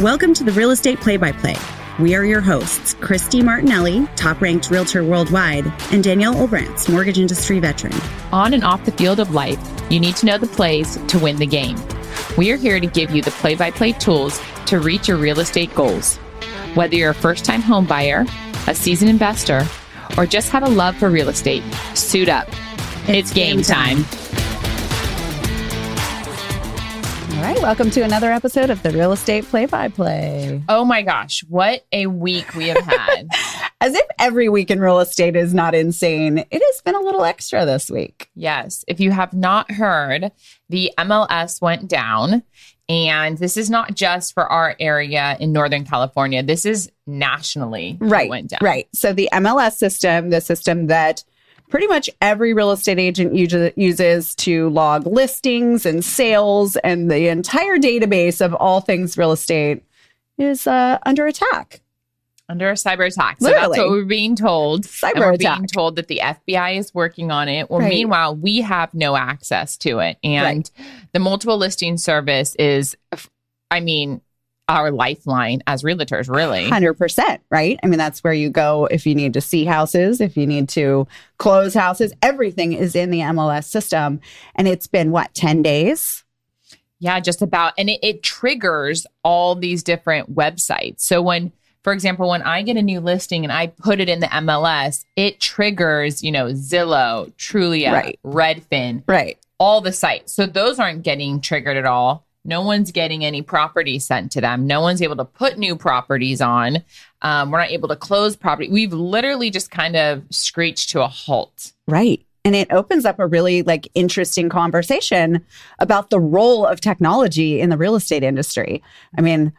Welcome to the Real Estate Play by Play. We are your hosts, Christy Martinelli, top ranked realtor worldwide, and Danielle Olbrantz, mortgage industry veteran. On and off the field of life, you need to know the plays to win the game. We are here to give you the play by play tools to reach your real estate goals. Whether you're a first time home buyer, a seasoned investor, or just have a love for real estate, suit up. It's, game, time. All right, welcome to another episode of the Real Estate Play by Play. Oh my gosh, what a week we have had. As if every week in real estate is not insane, it has been a little extra this week. yes, if you have not heard, the MLS went down. And this is not just for our area in Northern California. This is nationally Right, went down. right. So the MLS system, the system that pretty much every real estate agent uses, to log listings and sales and the entire database of all things real estate is uh, under attack. under a cyber attack. So Literally. that's what we're being told. Cyber we're attack. being told that the FBI is working on it. Well, Right. meanwhile, we have no access to it. And the multiple listing service is, I mean, our lifeline as realtors, really. 100%, right? I mean, that's where you go if you need to see houses, if you need to close houses. Everything is in the MLS system. And it's been what, 10 days? Yeah, just about. And it, it triggers all these different websites. So when, for example, when I get a new listing and I put it in the MLS, it triggers, you know, Zillow, Trulia, Right. Redfin, Right. all the sites. So those aren't getting triggered at all. No one's getting any property sent to them. No one's able to put new properties on. Um, we're not able to close property. We've literally just kind of screeched to a halt. Right. And it opens up a really like interesting conversation about the role of technology in the real estate industry. I mean,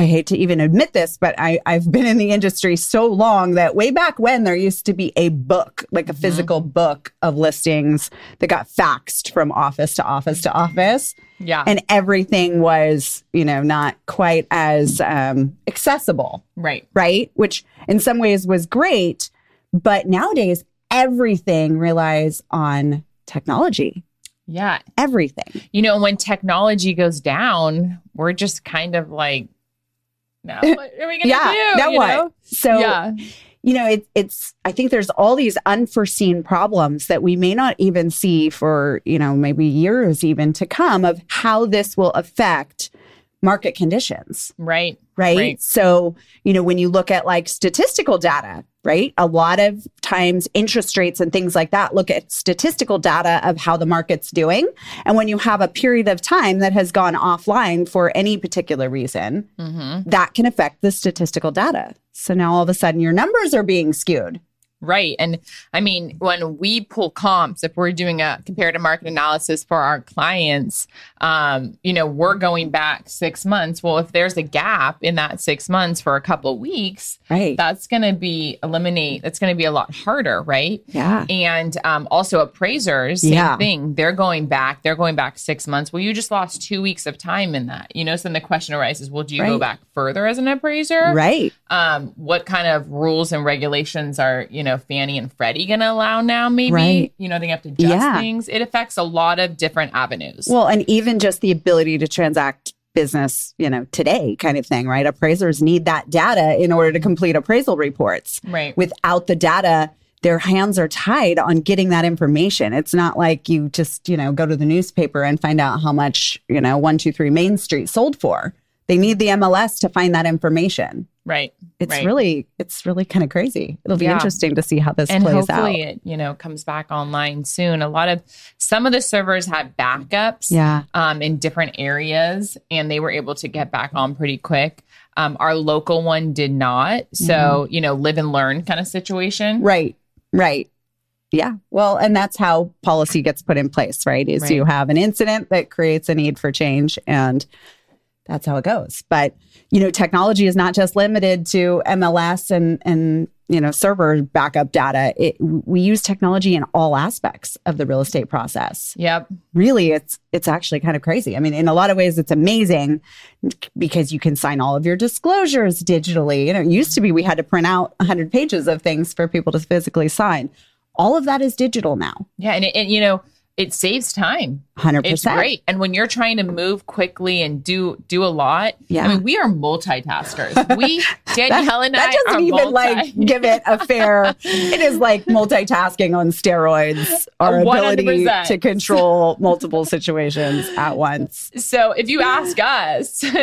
I hate to even admit this, but I, I've been in the industry so long that way back when there used to be a book, like a physical book of listings that got faxed from office to office to office. Yeah. And everything was, you know, not quite as um, accessible right. right? Which in some ways was great. But nowadays, everything relies on technology. Yeah. Everything. You know, when technology goes down, we're just kind of like, now what are we going to yeah. do? now you what? know? So, yeah. you know, it, it's, I think there's all these unforeseen problems that we may not even see for, you know, maybe years even to come of how this will affect market conditions. Right. right? Right. So, you know, when you look at like statistical data, right? A lot of times interest rates and things like that look at statistical data of how the market's doing. And when you have a period of time that has gone offline for any particular reason, hmm that can affect the statistical data. So now all of a sudden your numbers are being skewed. Right. And I mean, when we pull comps, if we're doing a comparative market analysis for our clients, um, you know, we're going back six months. Well, if there's a gap in that six months for a couple of weeks, Right. that's going to be eliminate, that's going to be a lot harder. Right. yeah. And um, also appraisers, same Yeah. thing. They're going back. They're going back six months. Well, you just lost two weeks of time in that. You know, so then the question arises: Well, do you go back further as an appraiser? Right. Um, what kind of rules and regulations are you know Fannie and Freddie going to allow now? Maybe Right. you know they have to adjust Yeah. things. It affects a lot of different avenues. Well, and even just the ability to transact business, you know, today kind of thing, right? Appraisers need that data in order to mm-hmm. complete appraisal reports. right. Without the data, their hands are tied on getting that information. It's not like you just, you know, go to the newspaper and find out how much, you know, 123 Main Street sold for. They need the MLS to find that information. Right. It's right. really, it's really kind of crazy. It'll be Yeah. interesting to see how this and plays out. hopefully it you know comes back online soon. A lot of some of the servers had backups. Yeah. um, in different areas, and they were able to get back on pretty quick. Um, our local one did not. So, you know, live and learn kind of situation. Right. Right. Yeah. Well, and that's how policy gets put in place, right? Is Right. you have an incident that creates a need for change and that's how it goes. But, you know, technology is not just limited to MLS and and you know, server backup data. It, we use technology in all aspects of the real estate process. Yep. Really, it's it's actually kind of crazy. I mean, in a lot of ways, it's amazing because you can sign all of your disclosures digitally. You know, it used to be we had to print out 100 pages of things for people to physically sign. All of that is digital now. Yeah, and, and you know, it saves time. 100%. It's great. And when you're trying to move quickly and do do a lot, Yeah. I mean, we are multitaskers. We Danielle and that I doesn't are even multi- like give it a fair it is like multitasking on steroids our ability 100%. to control multiple situations at once So if you ask us,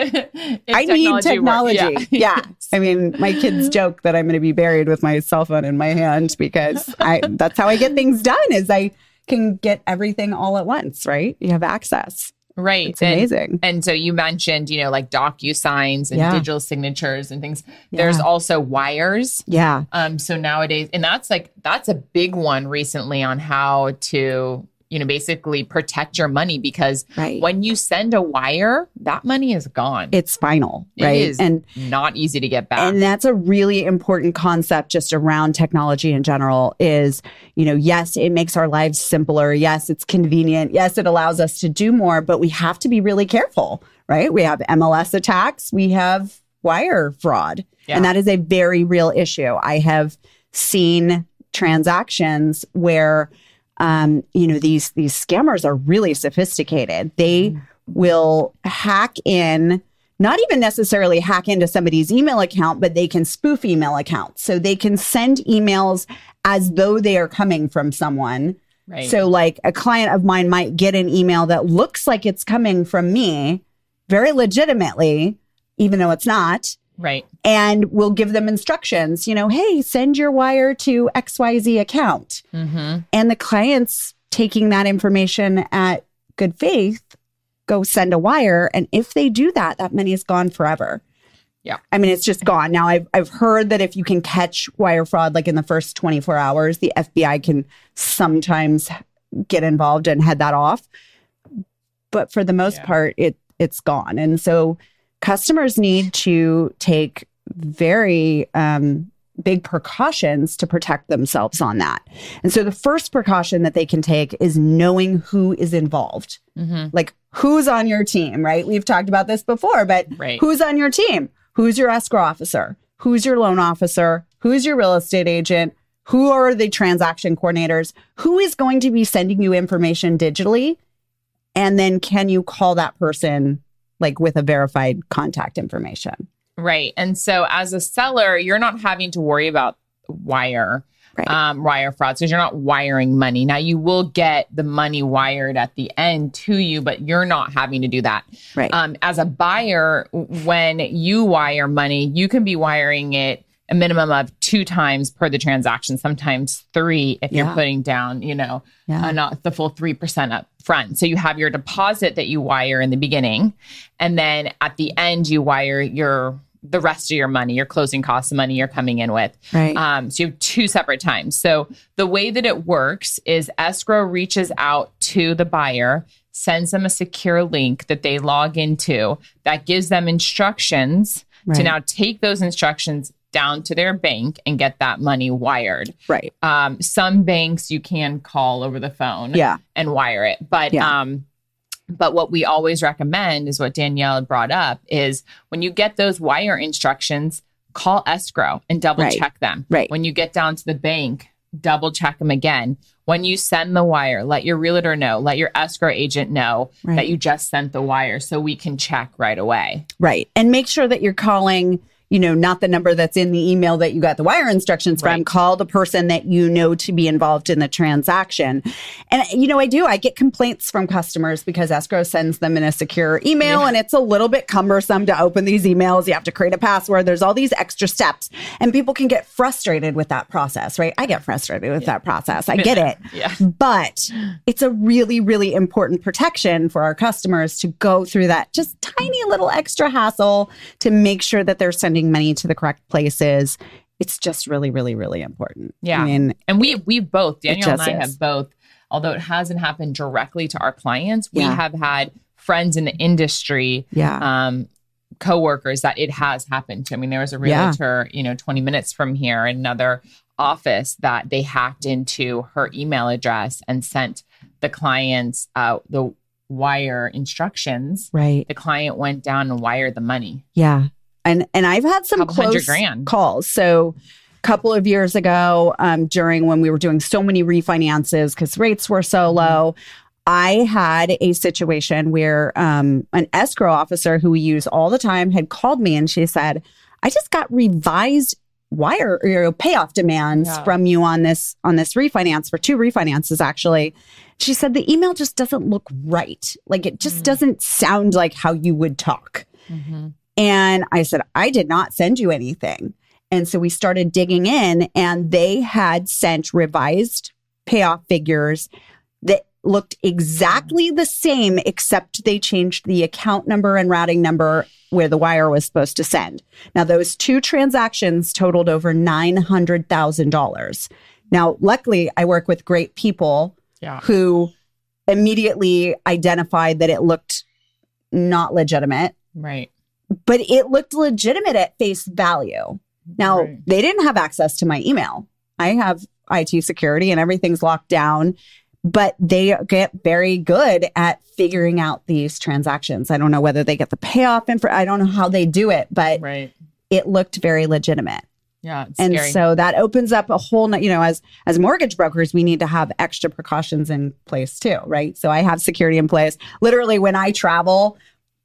i need technology yeah. yeah, i mean my kids joke that i'm going to be buried with my cell phone in my hand because i that's how i get things done is i can get everything all at once right you have access right. it's amazing And so you mentioned, you know, like DocuSigns and Yeah. digital signatures and things. There's also wires. yeah Um, so nowadays, and that's like that's a big one recently on how to, you know, basically protect your money because right when you send a wire, that money is gone. it's final right is and not easy to get back. And that's a really important concept just around technology in general is, you know, yes, it makes our lives simpler. Yes, it's convenient. Yes, it allows us to do more, but we have to be really careful, right? We have MLS attacks, we have wire fraud, Yeah. and that is a very real issue. I have seen transactions where um, you know these these scammers are really sophisticated. They will hack in not even necessarily hack into somebody's email account, but they can spoof email accounts. So they can send emails as though they are coming from someone. right. So, like a client of mine might get an email that looks like it's coming from me very legitimately, even though it's not. Right. And we'll give them instructions, you know, hey, send your wire to XYZ account. Mm-hmm. And the client's taking that information at good faith, go send a wire. And if they do that, that money is gone forever. Yeah. I mean, it's just gone. Now, I've, I've heard that if you can catch wire fraud, like in the first 24 hours, the FBI can sometimes get involved and head that off. But for the most Yeah. part, it it's gone. And so customers need to take very um, big precautions to protect themselves on that. And so the first precaution that they can take is knowing who is involved. Mm-hmm. Like who's on your team, right? We've talked about this before, but Right. who's on your team? Who's your escrow officer? Who's your loan officer? Who's your real estate agent? Who are the transaction coordinators? Who is going to be sending you information digitally? And then can you call that person like with a verified contact information? Right. And so as a seller, you're not having to worry about wire. Right. Um, wire fraud. So you're not wiring money. Now you will get the money wired at the end to you, but you're not having to do that. Right. Um, as a buyer, when you wire money, you can be wiring it a minimum of two times per the transaction, sometimes three if Yeah. you're putting down, you know, Yeah. uh, not the full 3% up front. So you have your deposit that you wire in the beginning. And then at the end, you wire your the rest of your money, your closing costs, the money you're coming in with. Right. Um, so you have two separate times. So the way that it works is escrow reaches out to the buyer, sends them a secure link that they log into that gives them instructions to now take those instructions down to their bank and get that money wired. right. Um, some banks you can call over the phone Yeah. and wire it. But Yeah. um but what we always recommend is what Danielle brought up is when you get those wire instructions, call escrow and double Right. check them. Right. When you get down to the bank, double check them again. When you send the wire, let your realtor know, let your escrow agent know Right. that you just sent the wire so we can check right away. Right. And make sure that you're calling, you know, not the number that's in the email that you got the wire instructions from. Right. Call the person that you know to be involved in the transaction. And, you know, I do, I get complaints from customers because escrow sends them in a secure email Yeah. and it's a little bit cumbersome to open these emails. You have to create a password. There's all these extra steps and people can get frustrated with that process, right? I get frustrated with that process. I get it. Yeah. But it's a really, really important protection for our customers to go through that just tiny little extra hassle to make sure that they're sending money to the correct places. It's just really, really, really important. Yeah. I mean, And we we both Danielle and I is. have both, although it hasn't happened directly to our clients, we Yeah. have had friends in the industry, yeah. um, coworkers that it has happened to. I mean, there was a Yeah. realtor, you know, 20 minutes from here, another office that they hacked into her email address and sent the clients uh, the wire instructions. right. The client went down and wired the money. Yeah. And and I've had some close grand. calls. So a couple of years ago, um, during when we were doing so many refinances because rates were so Mm-hmm. low, I had a situation where um, an escrow officer who we use all the time had called me and she said, I just got revised wire or you know, payoff demands Yeah. from you on this on this refinance for two refinances actually. She said the email just doesn't look right. Like it just doesn't sound like how you would talk. Mhm. And I said, I did not send you anything. And so we started digging in, and they had sent revised payoff figures that looked exactly the same, except they changed the account number and routing number where the wire was supposed to send. Now, those two transactions totaled over $900,000. Now, luckily, I work with great people Yeah. who immediately identified that it looked not legitimate Right. But it looked legitimate at face value. Now, Right. they didn't have access to my email. I have IT security and everything's locked down, but they get very good at figuring out these transactions. I don't know whether they get the payoff info. I don't know how they do it, but Right. it looked very legitimate. Yeah. It's And scary. so that opens up a whole, you know, as as mortgage brokers, we need to have extra precautions in place too, right? So I have security in place. Literally, when I travel,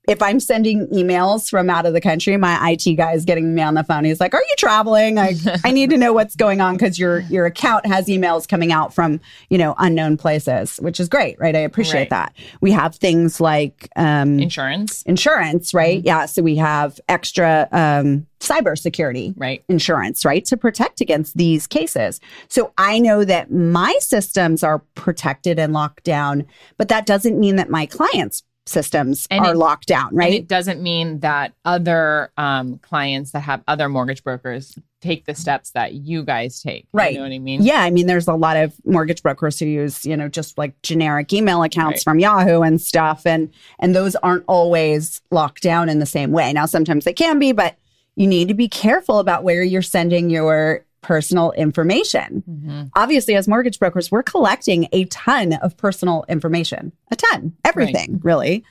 if I'm sending emails from out of the country, my IT guy is getting me on the phone. He's like, "Are you traveling? I I need to know what's going on because your your account has emails coming out from you know unknown places, which is great, right? I appreciate Right. that. We have things like um, insurance. insurance, right? Yeah, so we have extra um, cybersecurity Right. insurance, right? To protect against these cases. So I know that my systems are protected and locked down, but that doesn't mean that my clients' systems And are it- locked down, And right? it doesn't mean that other um, clients that have other mortgage brokers take the steps that you guys take. Right. You know what I mean? yeah, I mean, there's a lot of mortgage brokers who use, you know, just like generic email accounts Right. from Yahoo and stuff, and and those aren't always locked down in the same way. Now, sometimes they can be, but you need to be careful about where you're sending your personal information. Mhm. obviously as mortgage brokers we're collecting a ton of personal information a ton everything really.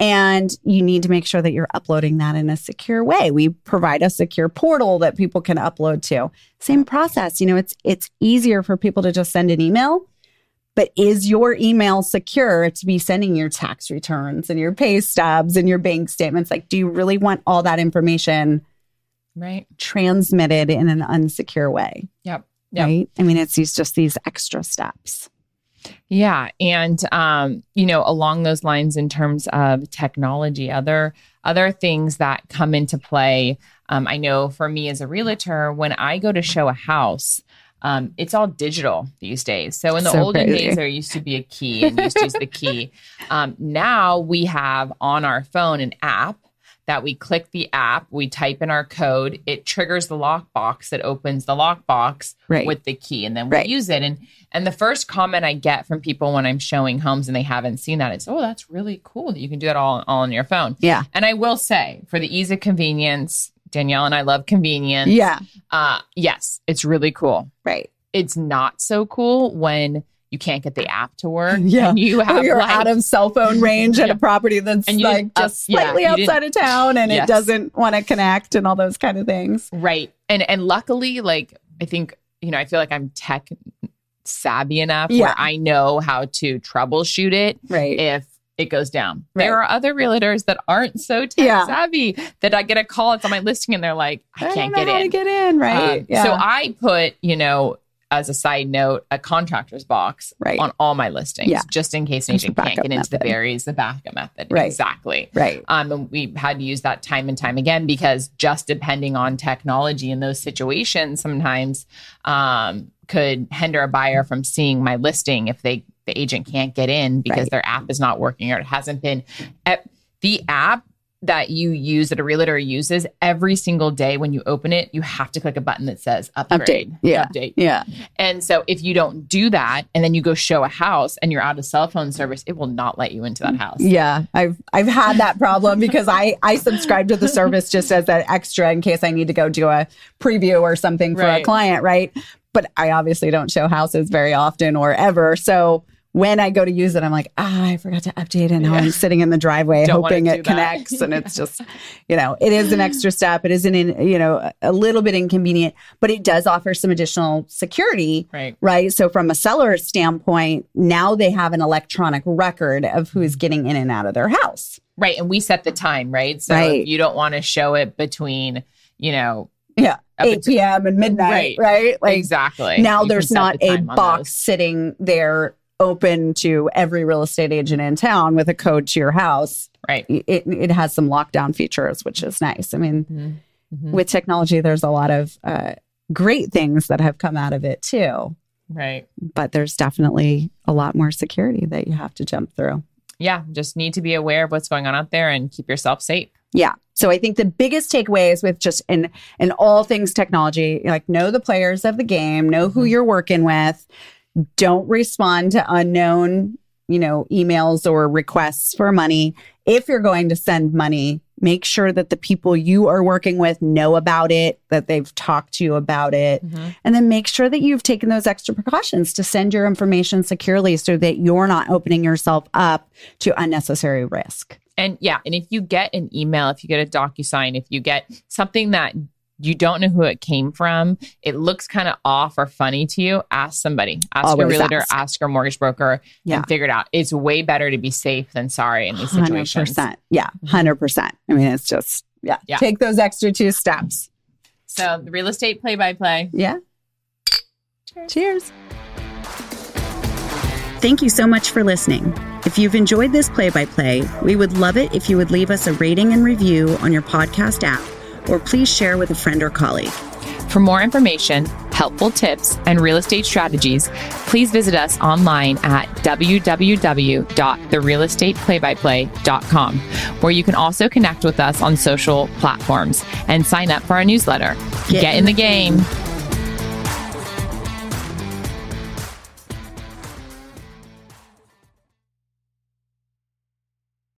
And you need to make sure that you're uploading that in a secure way. We provide a secure portal that people can upload to. Same process you know it's it's easier for people to just send an email but is your email secure to be sending your tax returns and your pay stubs and your bank statements? Like do you really want all that information Right. transmitted in an unsecure way Yep. Yep. right i mean it's these just these extra steps Yeah, and um, you know, along those lines, in terms of technology, other other things that come into play. Um, I know for me as a realtor, when I go to show a house, um, it's all digital these days. So in the So olden crazy. days, there used to be a key, and used to use the key. Um, now we have on our phone an app that we click the app, we type in our code, it triggers the lockbox that opens the lockbox Right. with the key, and then we Right. use it. And and the first comment I get from people when I'm showing homes and they haven't seen that is, "Oh, that's really cool that you can do that all all on your phone." yeah And I will say, for the ease of convenience, Danielle and I love convenience. yeah Uh, yes, it's really cool. right It's not so cool when you can't get the app to work. Yeah. and you or have you're like, out of cell phone range at Yeah. a property that's like just yeah, slightly you outside of town and Yes. it doesn't want to connect and all those kind of things. Right. And and luckily, like I think, you know, I feel like I'm tech savvy enough Yeah. where I know how to troubleshoot it Right. if it goes down. Right. There are other realtors that aren't so tech Yeah. savvy that I get a call, it's on my listing, and they're like, I, don't can't get in. to get in, right? Um, yeah. So I put, you know, as a side note, a contractor's box Right. on all my listings, Yeah. just in case an agent can't get into the method. berries, the backup method. Right. Exactly. right. Um, and we had to use that time and time again because just depending on technology in those situations sometimes um, could hinder a buyer from seeing my listing if they the agent can't get in because Right. their app is not working or it hasn't been. eh, The app that you use that a realtor uses every single day when you open it, you have to click a button that says upgrade. Update. Yeah. Update. Yeah. And so if you don't do that and then you go show a house and you're out of cell phone service, it will not let you into that house. Yeah. I've I've had that problem because I I subscribe to the service just as an extra in case I need to go do a preview or something for a client, right? But I obviously don't show houses very often or ever. So when I go to use it, I'm like, ah, I forgot to update it. Now I'm sitting in the driveway Don't hoping it connects. and it's just, you know, it is an extra step. It isn't, in, you know, a little bit inconvenient, but it does offer some additional security. Right. Right. So from a seller standpoint, now they have an electronic record of who's getting in and out of their house. Right. And we set the time, right? So Right. you don't want to show it between, you know, Yeah. 8 p.m. and midnight. Right. Right. Like exactly. now You there's not a box those. sitting there open to every real estate agent in town with a code to your house. Right. It, it has some lockdown features, which is nice. I mean, Mhm. Mhm. with technology, there's a lot of uh, great things that have come out of it too. Right. But there's definitely a lot more security that you have to jump through. Yeah. Just need to be aware of what's going on out there and keep yourself safe. Yeah. So I think the biggest takeaways with just in in all things technology, like know the players of the game, know who you're working with, don't respond to unknown, you know, emails or requests for money. If you're going to send money, make sure that the people you are working with know about it, that they've talked to you about it, mm-hmm. and then make sure that you've taken those extra precautions to send your information securely so that you're not opening yourself up to unnecessary risk. And yeah, and if you get an email, if you get a DocuSign, if you get something that you don't know who it came from, it looks kind of off or funny to you, ask somebody. Ask your realtor, ask. ask. your mortgage broker, Yeah. and figure it out. It's way better to be safe than sorry in these situations. 100%. Yeah, 100%. I mean, it's just, yeah, Yeah. take those extra two steps. So the real estate play by play. Yeah. Cheers. Thank you so much for listening. If you've enjoyed this play by play, we would love it if you would leave us a rating and review on your podcast app, or please share with a friend or colleague. For more information, helpful tips, and real estate strategies, please visit us online at www.therealestateplaybyplay.com, where you can also connect with us on social platforms and sign up for our newsletter. Get Get in the game.